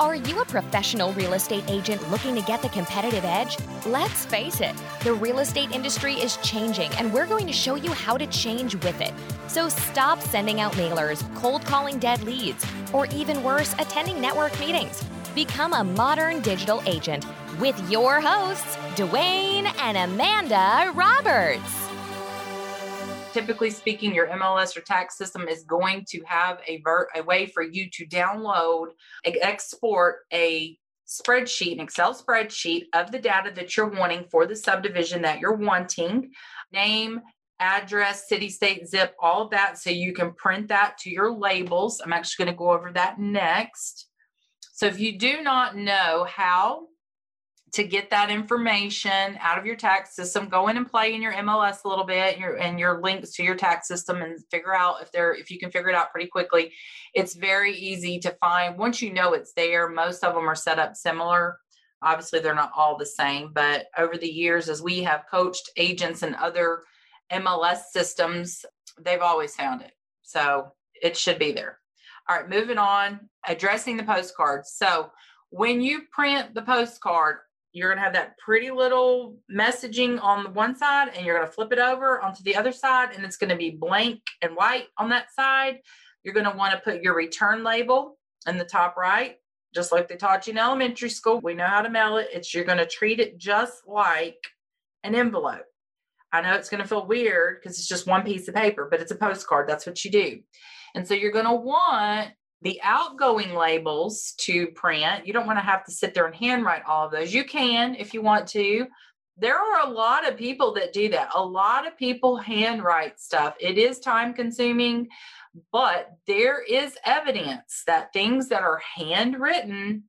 Are you a professional real estate agent looking to get the competitive edge? Let's face it, the real estate industry is changing, and we're going to show you how to change with it. So stop sending out mailers, cold calling dead leads, or even worse, attending network meetings. Become a modern digital agent with your hosts, Dwayne and Amanda Roberts typically speaking, your MLS or tax system is going to have a, ver- a way for you to download, export a spreadsheet, an Excel spreadsheet of the data that you're wanting for the subdivision that you're wanting, name, address, city, state, zip, all that. So you can print that to your labels. I'm actually going to go over that next. So if you do not know how to get that information out of your tax system go in and play in your mls a little bit and your, and your links to your tax system and figure out if they're if you can figure it out pretty quickly. It's very easy to find once you know it's there most of them are set up similar. Obviously they're not all the same but over the years as we have coached agents and other mls systems they've always found it. So it should be there. All right moving on addressing the postcards. So when you print the postcard you're going to have that pretty little messaging on the one side and you're going to flip it over onto the other side and it's going to be blank and white on that side. You're going to want to put your return label in the top right, just like they taught you in elementary school. We know how to mail it. It's you're going to treat it just like an envelope. I know it's going to feel weird because it's just one piece of paper, but it's a postcard. That's what you do. And so you're going to want the outgoing labels to print. You don't want to have to sit there and handwrite all of those. You can if you want to. There are a lot of people that do that. A lot of people handwrite stuff. It is time consuming, but there is evidence that things that are handwritten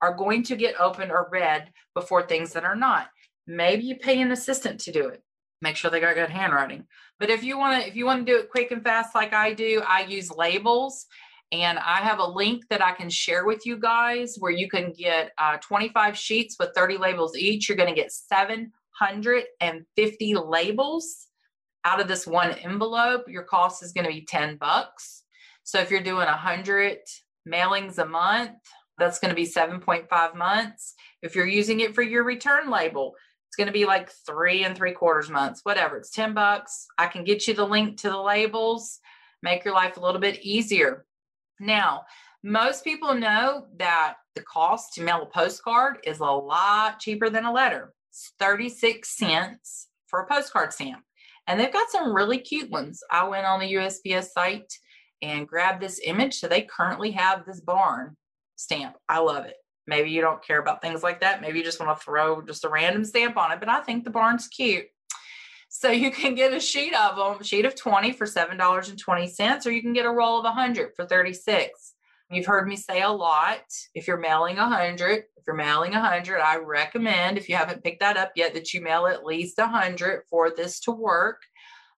are going to get opened or read before things that are not. Maybe you pay an assistant to do it. Make sure they got good handwriting. But if you want to if you want to do it quick and fast like I do, I use labels and I have a link that I can share with you guys where you can get uh, 25 sheets with 30 labels each. You're going to get 750 labels out of this one envelope. Your cost is going to be 10 bucks. So if you're doing 100 mailings a month, that's going to be 7.5 months. If you're using it for your return label, it's going to be like three and three quarters months, whatever. It's 10 bucks. I can get you the link to the labels, make your life a little bit easier. Now, most people know that the cost to mail a postcard is a lot cheaper than a letter. It's 36 cents for a postcard stamp. And they've got some really cute ones. I went on the USPS site and grabbed this image. So they currently have this barn stamp. I love it. Maybe you don't care about things like that. Maybe you just want to throw just a random stamp on it, but I think the barn's cute. So you can get a sheet of them, sheet of 20 for $7.20, or you can get a roll of 100 for 36. You've heard me say a lot. If you're mailing 100, if you're mailing 100, I recommend, if you haven't picked that up yet, that you mail at least 100 for this to work.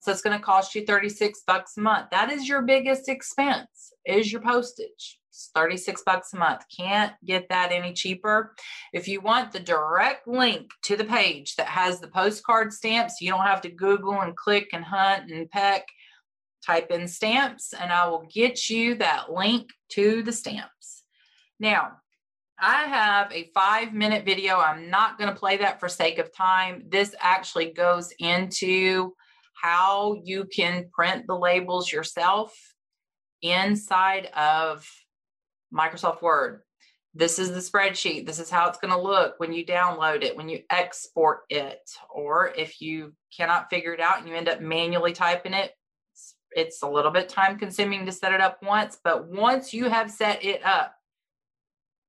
So it's going to cost you 36 bucks a month. That is your biggest expense is your postage. It's 36 bucks a month. Can't get that any cheaper. If you want the direct link to the page that has the postcard stamps, you don't have to Google and click and hunt and peck. Type in stamps and I will get you that link to the stamps. Now, I have a five minute video. I'm not going to play that for sake of time. This actually goes into how you can print the labels yourself inside of Microsoft Word. This is the spreadsheet. This is how it's going to look when you download it, when you export it. Or if you cannot figure it out and you end up manually typing it, it's a little bit time consuming to set it up once. But once you have set it up,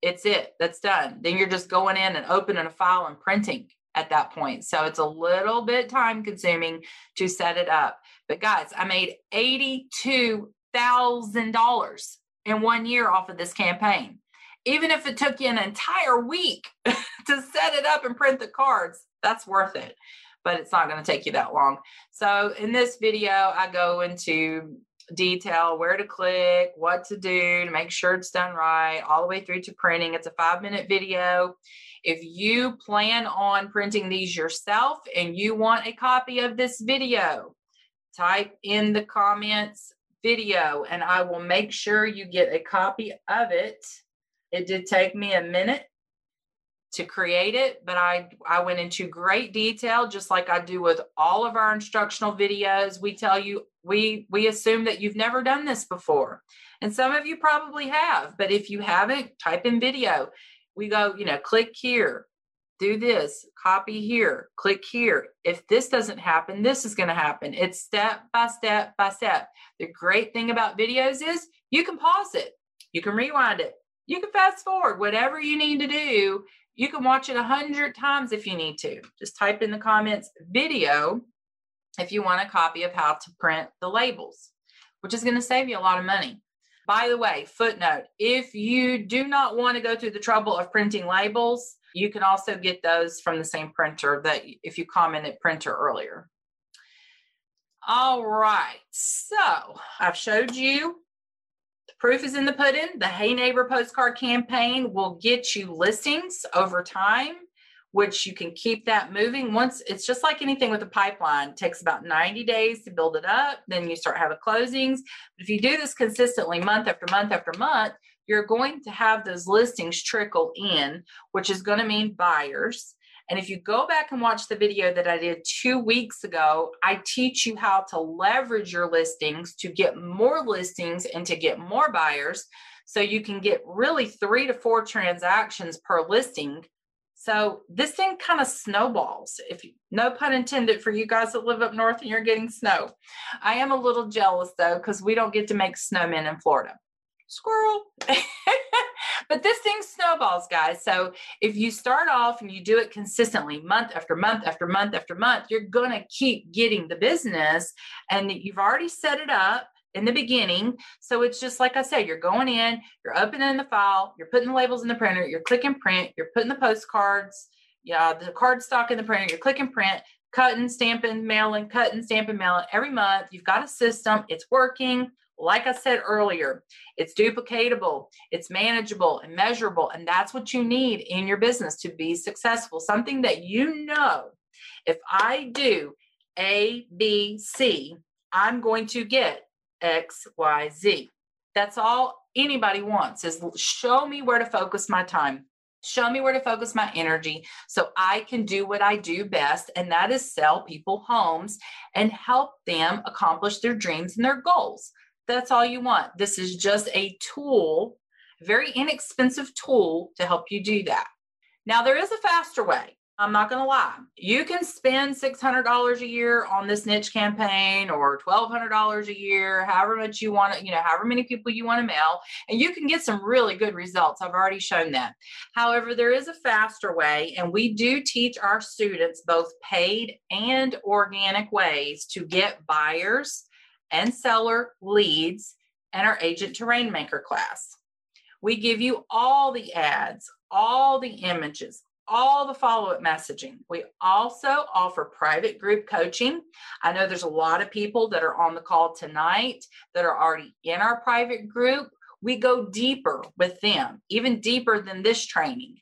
it's it. That's done. Then you're just going in and opening a file and printing at that point. So it's a little bit time consuming to set it up. But guys, I made $82,000 in one year off of this campaign. Even if it took you an entire week to set it up and print the cards, that's worth it. But it's not going to take you that long. So in this video, I go into detail where to click, what to do to make sure it's done right, all the way through to printing. It's a five minute video. If you plan on printing these yourself and you want a copy of this video, type in the comments video and I will make sure you get a copy of it It did take me a minute to create it, but I I went into great detail just like I do with all of our instructional videos. We tell you we we assume that you've never done this before. And some of you probably have, but if you haven't, type in video. We go, you know, click here, do this, copy here, click here. If this doesn't happen, this is going to happen. It's step by step by step. The great thing about videos is you can pause it, you can rewind it, you can fast forward, whatever you need to do you can watch it a hundred times if you need to. Just type in the comments video if you want a copy of how to print the labels, which is going to save you a lot of money. By the way, footnote if you do not want to go through the trouble of printing labels, you can also get those from the same printer that if you commented printer earlier. All right, so I've showed you Proof is in the pudding. The Hey Neighbor postcard campaign will get you listings over time, which you can keep that moving. Once it's just like anything with a pipeline, it takes about 90 days to build it up. Then you start having closings. But if you do this consistently month after month after month, you're going to have those listings trickle in, which is going to mean buyers. And if you go back and watch the video that I did two weeks ago, I teach you how to leverage your listings to get more listings and to get more buyers. So you can get really three to four transactions per listing. So this thing kind of snowballs. If you, no pun intended for you guys that live up north and you're getting snow. I am a little jealous though, because we don't get to make snowmen in Florida. Squirrel. but this thing snowballs, guys. So if you start off and you do it consistently, month after month after month after month, you're going to keep getting the business and you've already set it up in the beginning. So it's just like I said, you're going in, you're opening the file, you're putting the labels in the printer, you're clicking print, you're putting the postcards, yeah, the card stock in the printer, you're clicking print, cutting, stamping, mailing, cutting, stamping, mailing every month. You've got a system, it's working. Like I said earlier, it's duplicatable, it's manageable and measurable. And that's what you need in your business to be successful. Something that you know if I do A, B, C, I'm going to get X, Y, Z. That's all anybody wants is show me where to focus my time. Show me where to focus my energy so I can do what I do best, and that is sell people homes and help them accomplish their dreams and their goals. That's all you want. This is just a tool, very inexpensive tool to help you do that. Now, there is a faster way. I'm not going to lie. You can spend $600 a year on this niche campaign or $1,200 a year, however much you want to, you know, however many people you want to mail, and you can get some really good results. I've already shown that. However, there is a faster way, and we do teach our students both paid and organic ways to get buyers and seller leads and our agent to rainmaker class. We give you all the ads, all the images, all the follow up messaging. We also offer private group coaching. I know there's a lot of people that are on the call tonight that are already in our private group. We go deeper with them, even deeper than this training.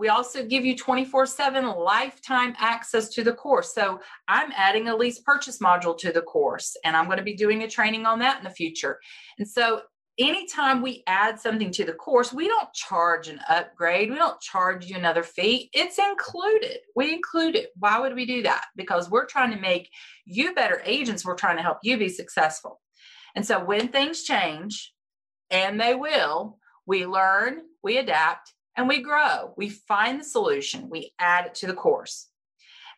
We also give you 24 7 lifetime access to the course. So I'm adding a lease purchase module to the course, and I'm going to be doing a training on that in the future. And so anytime we add something to the course, we don't charge an upgrade. We don't charge you another fee. It's included. We include it. Why would we do that? Because we're trying to make you better agents. We're trying to help you be successful. And so when things change, and they will, we learn, we adapt, and we grow. We find the solution, we add it to the course.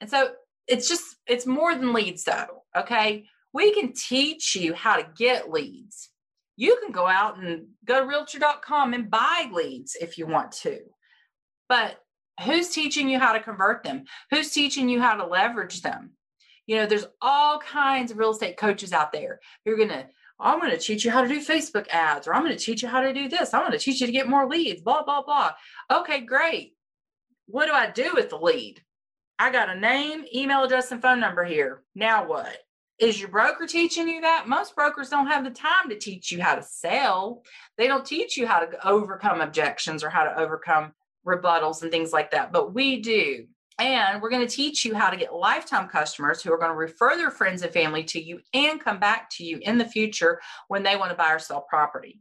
And so it's just, it's more than leads though. Okay. We can teach you how to get leads. You can go out and go to realtor.com and buy leads if you want to. But who's teaching you how to convert them? Who's teaching you how to leverage them? You know, there's all kinds of real estate coaches out there who are going to I'm going to teach you how to do Facebook ads, or I'm going to teach you how to do this. I'm going to teach you to get more leads, blah, blah, blah. Okay, great. What do I do with the lead? I got a name, email address, and phone number here. Now what? Is your broker teaching you that? Most brokers don't have the time to teach you how to sell. They don't teach you how to overcome objections or how to overcome rebuttals and things like that. But we do. And we're going to teach you how to get lifetime customers who are going to refer their friends and family to you and come back to you in the future when they want to buy or sell property.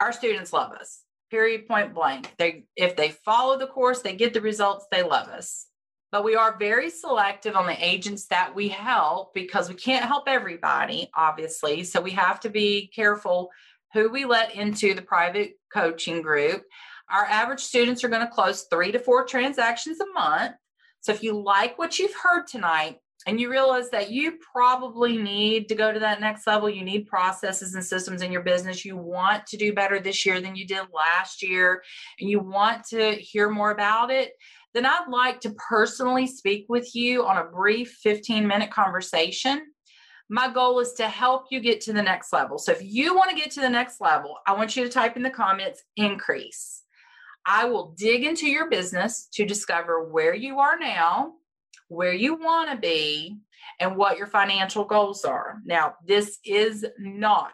Our students love us. period point blank. They if they follow the course, they get the results, they love us. But we are very selective on the agents that we help because we can't help everybody, obviously. So we have to be careful who we let into the private coaching group. Our average students are going to close three to four transactions a month. So if you like what you've heard tonight, and you realize that you probably need to go to that next level. You need processes and systems in your business. You want to do better this year than you did last year, and you want to hear more about it. Then I'd like to personally speak with you on a brief 15 minute conversation. My goal is to help you get to the next level. So if you want to get to the next level, I want you to type in the comments increase. I will dig into your business to discover where you are now where you want to be, and what your financial goals are. Now, this is not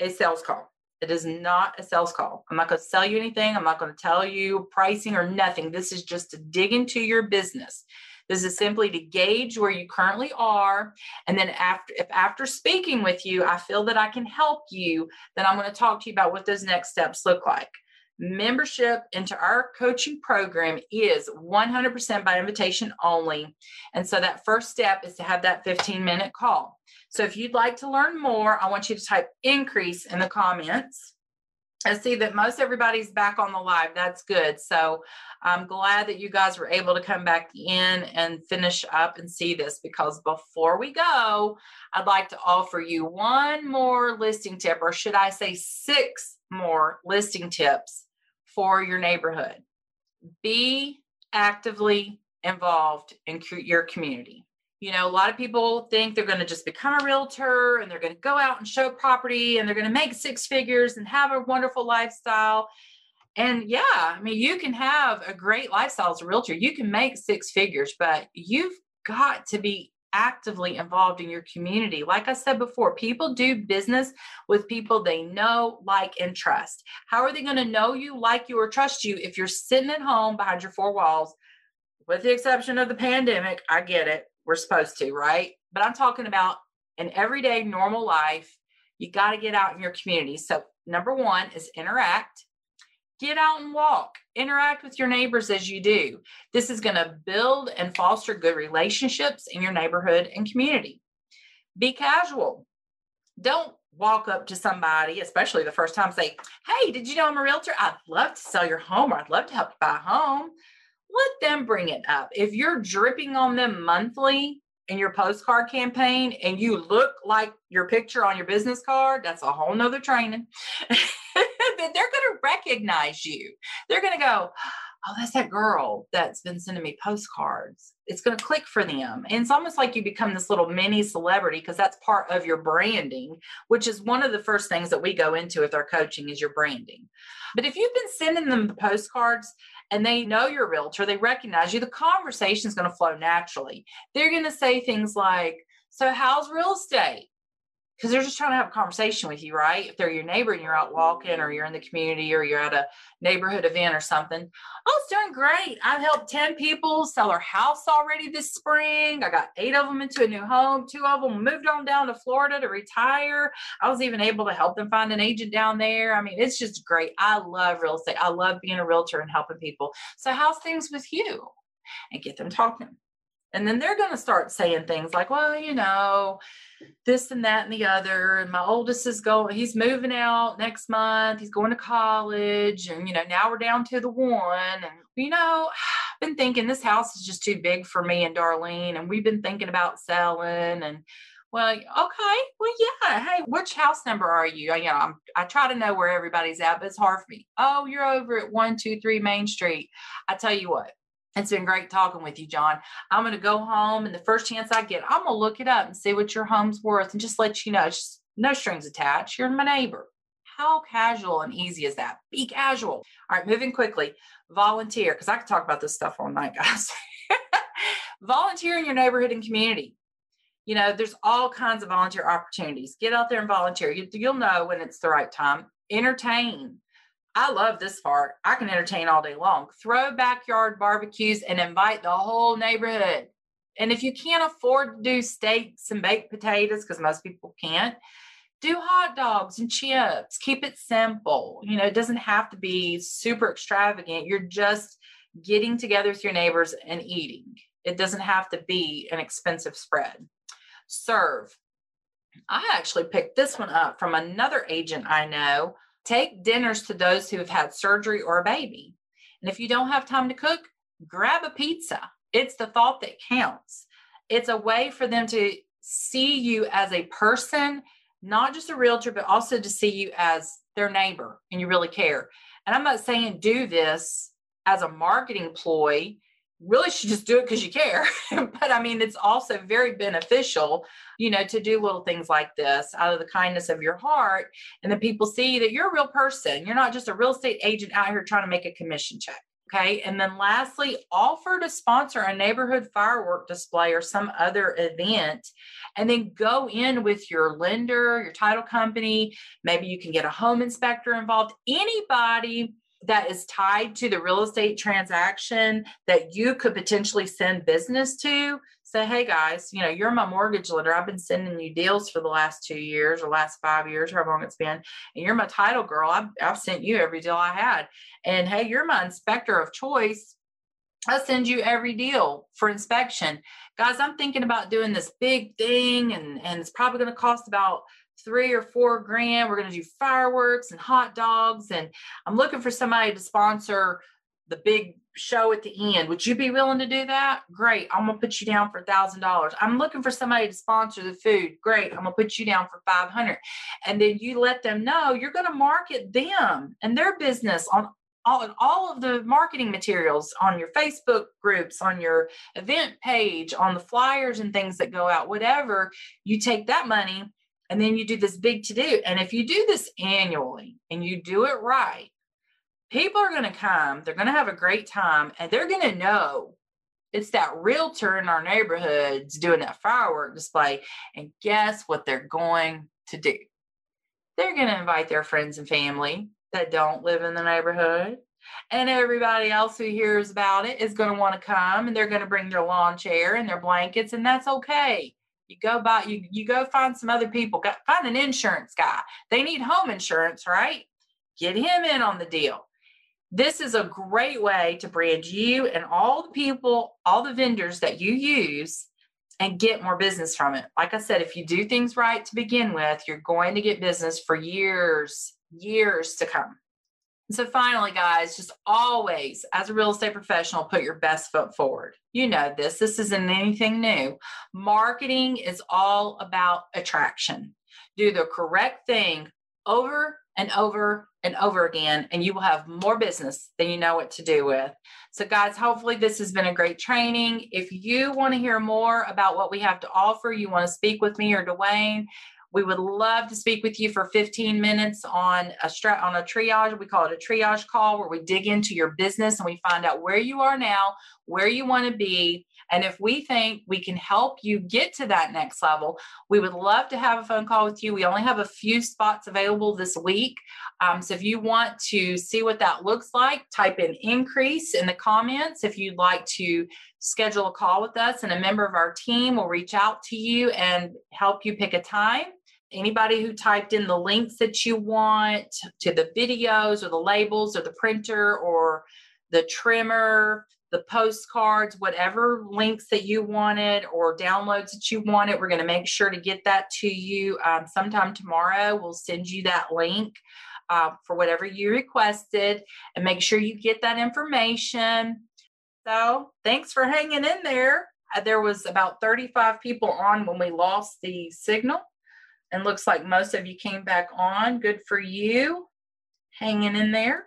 a sales call. It is not a sales call. I'm not going to sell you anything. I'm not going to tell you pricing or nothing. This is just to dig into your business. This is simply to gauge where you currently are. And then after if after speaking with you, I feel that I can help you, then I'm going to talk to you about what those next steps look like membership into our coaching program is 100% by invitation only. And so that first step is to have that 15 minute call. So if you'd like to learn more, I want you to type increase in the comments. I see that most everybody's back on the live. That's good. So I'm glad that you guys were able to come back in and finish up and see this because before we go, I'd like to offer you one more listing tip, or should I say, six more listing tips for your neighborhood. Be actively involved in your community. You know, a lot of people think they're going to just become a realtor and they're going to go out and show property and they're going to make six figures and have a wonderful lifestyle. And yeah, I mean, you can have a great lifestyle as a realtor. You can make six figures, but you've got to be actively involved in your community. Like I said before, people do business with people they know, like, and trust. How are they going to know you, like you, or trust you if you're sitting at home behind your four walls? With the exception of the pandemic, I get it. We're supposed to, right? But I'm talking about an everyday normal life. You got to get out in your community. So, number one is interact Get out and walk, interact with your neighbors as you do. This is going to build and foster good relationships in your neighborhood and community. Be casual. Don't walk up to somebody, especially the first time, say, Hey, did you know I'm a realtor? I'd love to sell your home or I'd love to help you buy a home. Let them bring it up. If you're dripping on them monthly in your postcard campaign and you look like your picture on your business card, that's a whole nother training. they're going to recognize you. They're going to go, oh, that's that girl that's been sending me postcards. It's going to click for them. And it's almost like you become this little mini celebrity because that's part of your branding, which is one of the first things that we go into with our coaching is your branding. But if you've been sending them the postcards and they know you're a realtor, they recognize you, the conversation is going to flow naturally. They're going to say things like, so how's real estate? Because they're just trying to have a conversation with you, right? If they're your neighbor and you're out walking or you're in the community or you're at a neighborhood event or something. Oh, it's doing great. I've helped 10 people sell their house already this spring. I got eight of them into a new home. Two of them moved on down to Florida to retire. I was even able to help them find an agent down there. I mean, it's just great. I love real estate. I love being a realtor and helping people. So, how's things with you? And get them talking. And then they're going to start saying things like, well, you know, this and that and the other. And my oldest is going, he's moving out next month. He's going to college. And, you know, now we're down to the one. And, you know, I've been thinking this house is just too big for me and Darlene. And we've been thinking about selling. And, well, okay, well, yeah. Hey, which house number are you? You know, I'm, I try to know where everybody's at, but it's hard for me. Oh, you're over at one two three Main Street. I tell you what, it's been great talking with you, John. I'm going to go home, and the first chance I get, I'm going to look it up and see what your home's worth and just let you know. Just no strings attached. You're my neighbor. How casual and easy is that? Be casual. All right, moving quickly. Volunteer, because I could talk about this stuff all night, guys. volunteer in your neighborhood and community. You know, there's all kinds of volunteer opportunities. Get out there and volunteer. You, you'll know when it's the right time. Entertain I love this part. I can entertain all day long. Throw backyard barbecues and invite the whole neighborhood. And if you can't afford to do steaks and baked potatoes, because most people can't, do hot dogs and chips. Keep it simple. You know, it doesn't have to be super extravagant. You're just getting together with your neighbors and eating. It doesn't have to be an expensive spread. Serve. I actually picked this one up from another agent I know. Take dinners to those who have had surgery or a baby. And if you don't have time to cook, grab a pizza. It's the thought that counts. It's a way for them to see you as a person, not just a realtor, but also to see you as their neighbor and you really care. And I'm not saying do this as a marketing ploy really should just do it because you care. but I mean, it's also very beneficial, you know, to do little things like this out of the kindness of your heart. And then people see that you're a real person. You're not just a real estate agent out here trying to make a commission check. Okay. And then lastly, offer to sponsor a neighborhood firework display or some other event. And then go in with your lender, your title company. Maybe you can get a home inspector involved. Anybody that is tied to the real estate transaction that you could potentially send business to say hey guys you know you're my mortgage lender. I've been sending you deals for the last two years or last five years however long it's been and you're my title girl. I've, I've sent you every deal i had. And hey you're my inspector of choice. I send you every deal for inspection. Guys, I'm thinking about doing this big thing and, and it's probably going to cost about three or four grand. We're going to do fireworks and hot dogs. And I'm looking for somebody to sponsor the big show at the end. Would you be willing to do that? Great. I'm going to put you down for a thousand dollars. I'm looking for somebody to sponsor the food. Great. I'm going to put you down for 500. And then you let them know you're going to market them and their business on all, all of the marketing materials on your Facebook groups, on your event page, on the flyers and things that go out, whatever, you take that money and then you do this big to do. And if you do this annually and you do it right, people are going to come, they're going to have a great time, and they're going to know it's that realtor in our neighborhoods doing that firework display. And guess what they're going to do? They're going to invite their friends and family that don't live in the neighborhood. And everybody else who hears about it is going to want to come and they're going to bring their lawn chair and their blankets, and that's okay. You go buy you you go find some other people. Go, find an insurance guy. They need home insurance, right? Get him in on the deal. This is a great way to brand you and all the people, all the vendors that you use and get more business from it. Like I said, if you do things right to begin with, you're going to get business for years, years to come. So, finally, guys, just always, as a real estate professional, put your best foot forward. You know this, this isn't anything new. Marketing is all about attraction. Do the correct thing over and over and over again, and you will have more business than you know what to do with. So, guys, hopefully, this has been a great training. If you want to hear more about what we have to offer, you want to speak with me or Dwayne, we would love to speak with you for 15 minutes on a stra- on a triage. We call it a triage call where we dig into your business and we find out where you are now, where you want to be, and if we think we can help you get to that next level, we would love to have a phone call with you. We only have a few spots available this week. Um, so if you want to see what that looks like, type in increase in the comments. If you'd like to schedule a call with us, and a member of our team will reach out to you and help you pick a time anybody who typed in the links that you want to the videos or the labels or the printer or the trimmer, the postcards, whatever links that you wanted or downloads that you wanted, we're going to make sure to get that to you um, sometime tomorrow. We'll send you that link. Uh, for whatever you requested and make sure you get that information. So, thanks for hanging in there. Uh, there was about 35 people on when we lost the signal and looks like most of you came back on. Good for you. Hanging in there.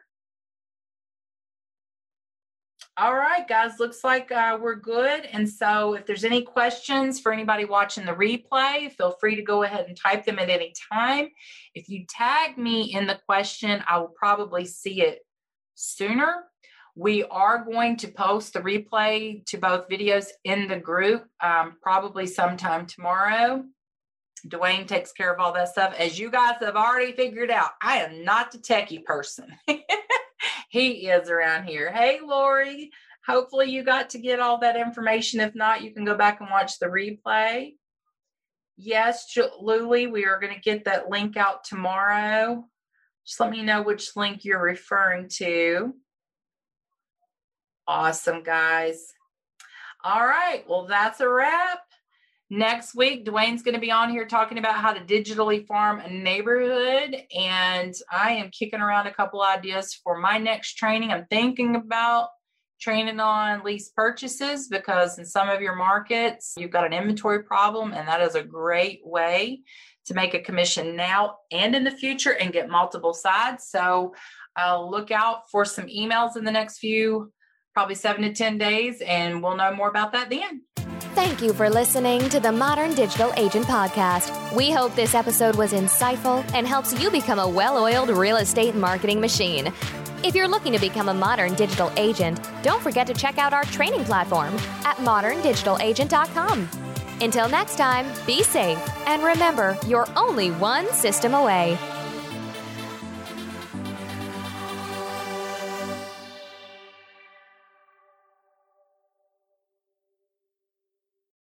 All right, guys, looks like uh, we're good. And so if there's any questions for anybody watching the replay, feel free to go ahead and type them at any time. If you tag me in the question, I will probably see it sooner. We are going to post the replay to both videos in the group um, probably sometime tomorrow. Dwayne takes care of all that stuff. As you guys have already figured out, I am not the techie person. he is around here. Hey, Lori. Hopefully, you got to get all that information. If not, you can go back and watch the replay. Yes, Luli, we are going to get that link out tomorrow. Just let me know which link you're referring to. Awesome, guys. All right. Well, that's a wrap. Next week, Dwayne's going to be on here talking about how to digitally farm a neighborhood. And I am kicking around a couple ideas for my next training. I'm thinking about training on lease purchases because in some of your markets, you've got an inventory problem, and that is a great way to make a commission now and in the future and get multiple sides. So I'll look out for some emails in the next few, probably seven to 10 days, and we'll know more about that then. Thank you for listening to the Modern Digital Agent Podcast. We hope this episode was insightful and helps you become a well oiled real estate marketing machine. If you're looking to become a modern digital agent, don't forget to check out our training platform at moderndigitalagent.com. Until next time, be safe and remember, you're only one system away.